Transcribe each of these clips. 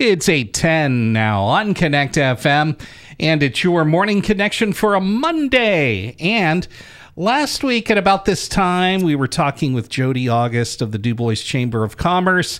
It's 810 now on Connect FM, and it's your morning connection for a Monday. And last week at about this time, we were talking with Jodi August of the DuBois Chamber of Commerce,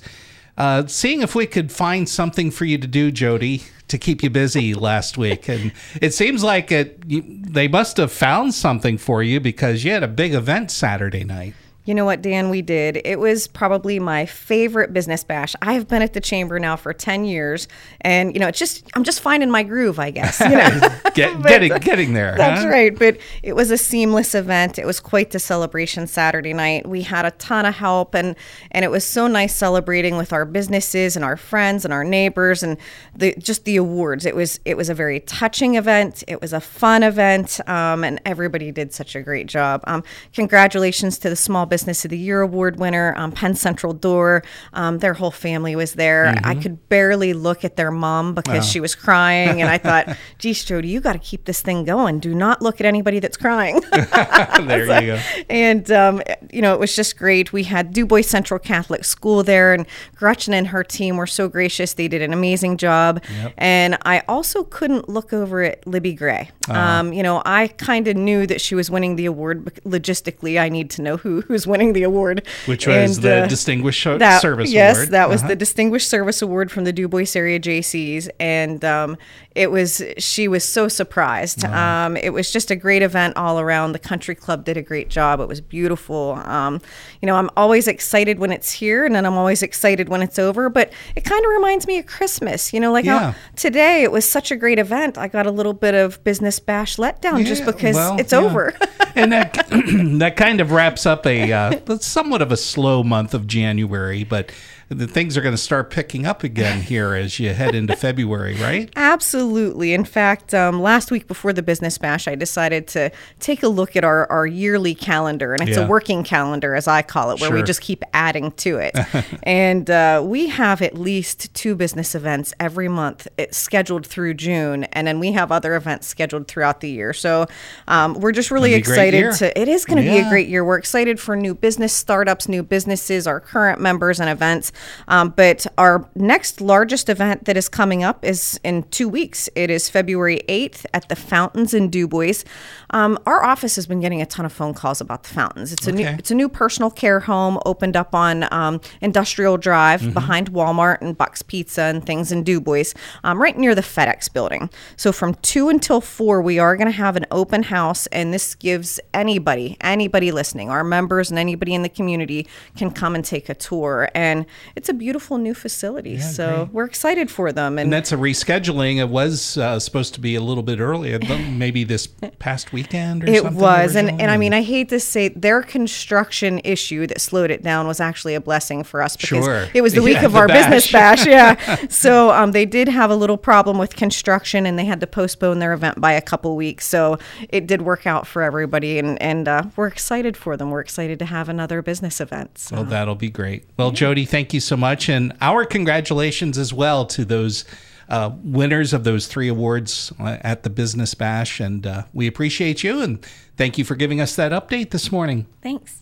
uh, seeing if we could find something for you to do, Jodi, to keep you busy last week. And it seems like it, you, they must have found something for you because you had a big event Saturday night. You know what, Dan, we did. It was probably my favorite business bash. I've been at the chamber now for 10 years and you know, it's just I'm just finding my groove, I guess, you know. Get, getting getting there. That's huh? right, but it was a seamless event. It was quite the celebration Saturday night. We had a ton of help and and it was so nice celebrating with our businesses and our friends and our neighbors and the just the awards. It was it was a very touching event. It was a fun event um, and everybody did such a great job. Um, congratulations to the small Business of the Year award winner, um, Penn Central Door. Um, their whole family was there. Mm-hmm. I could barely look at their mom because she was crying, and I thought, "Geez, Jodi, you got to keep this thing going. Do not look at anybody that's crying." there you go. and um, you know, it was just great. We had DuBois Central Catholic School there, and Gretchen and her team were so gracious. They did an amazing job. And I also couldn't look over at Libby Gray. Uh-huh. Um, you know, I kind of knew that she was winning the award. but Logistically, I need to know who who's winning the award, Which was And, the uh, Distinguished Sho- that, Service yes, Award. that was Uh-huh. the Distinguished Service Award from the DuBois area Jaycees, and um, it was she was so surprised. Um, it was just a great event all around. The country club did a great job. It was beautiful. Um, you know, I'm always excited when it's here, and then I'm always excited when it's over. But it kind of reminds me of Christmas. You know, like Yeah. how today it was such a great event. I got a little bit of business bash letdown just because well, it's yeah. over. and that that kind of wraps up a uh, somewhat of a slow month of January, but the things are going to start picking up again here as you head into February, right? Absolutely. In fact, um, last week before the business bash, I decided to take a look at our, our yearly calendar, and it's Yeah. a working calendar, as I call it, where we just keep adding to it. and uh, we have at least two business events every month it's scheduled through June, and then we have other events scheduled throughout the year. So um, we're just really Gonna be a great year. excited to. It is going to be a great year. We're excited for new business startups, new businesses, our current members and events. Um, but our next largest event that is coming up is in two weeks. It is February 8th at the Fountains in DuBois. Um, our office has been getting a ton of phone calls about the fountains. It's a new it's a new personal care home opened up on um, Industrial Drive Mm-hmm. behind Walmart and Buck's Pizza and things in DuBois, um, right near the FedEx building. So from two until four, we are going to have an open house, and this gives anybody, anybody listening, our members and anybody in the community can come and take a tour. And it's a beautiful new facility. so we're excited for them. And And that's a rescheduling. It was uh, supposed to be a little bit earlier, maybe this past weekend or It something. was, and, and I mean, I hate to say their construction issue that slowed it down was actually a blessing for us because Sure. it was the week Yeah, of the our business bash. bash. Yeah, so um, they did have a little problem with construction, and they had to postpone their event by a couple weeks. So it did work out for everybody, and and uh, we're excited for them. We're excited to have another business event. So. Well, that'll be great. Well, Jodi, thank you so much. And our congratulations as well to those uh, winners of those three awards uh, at the Business Bash. And uh, we appreciate you. And thank you for giving us that update this morning. Thanks.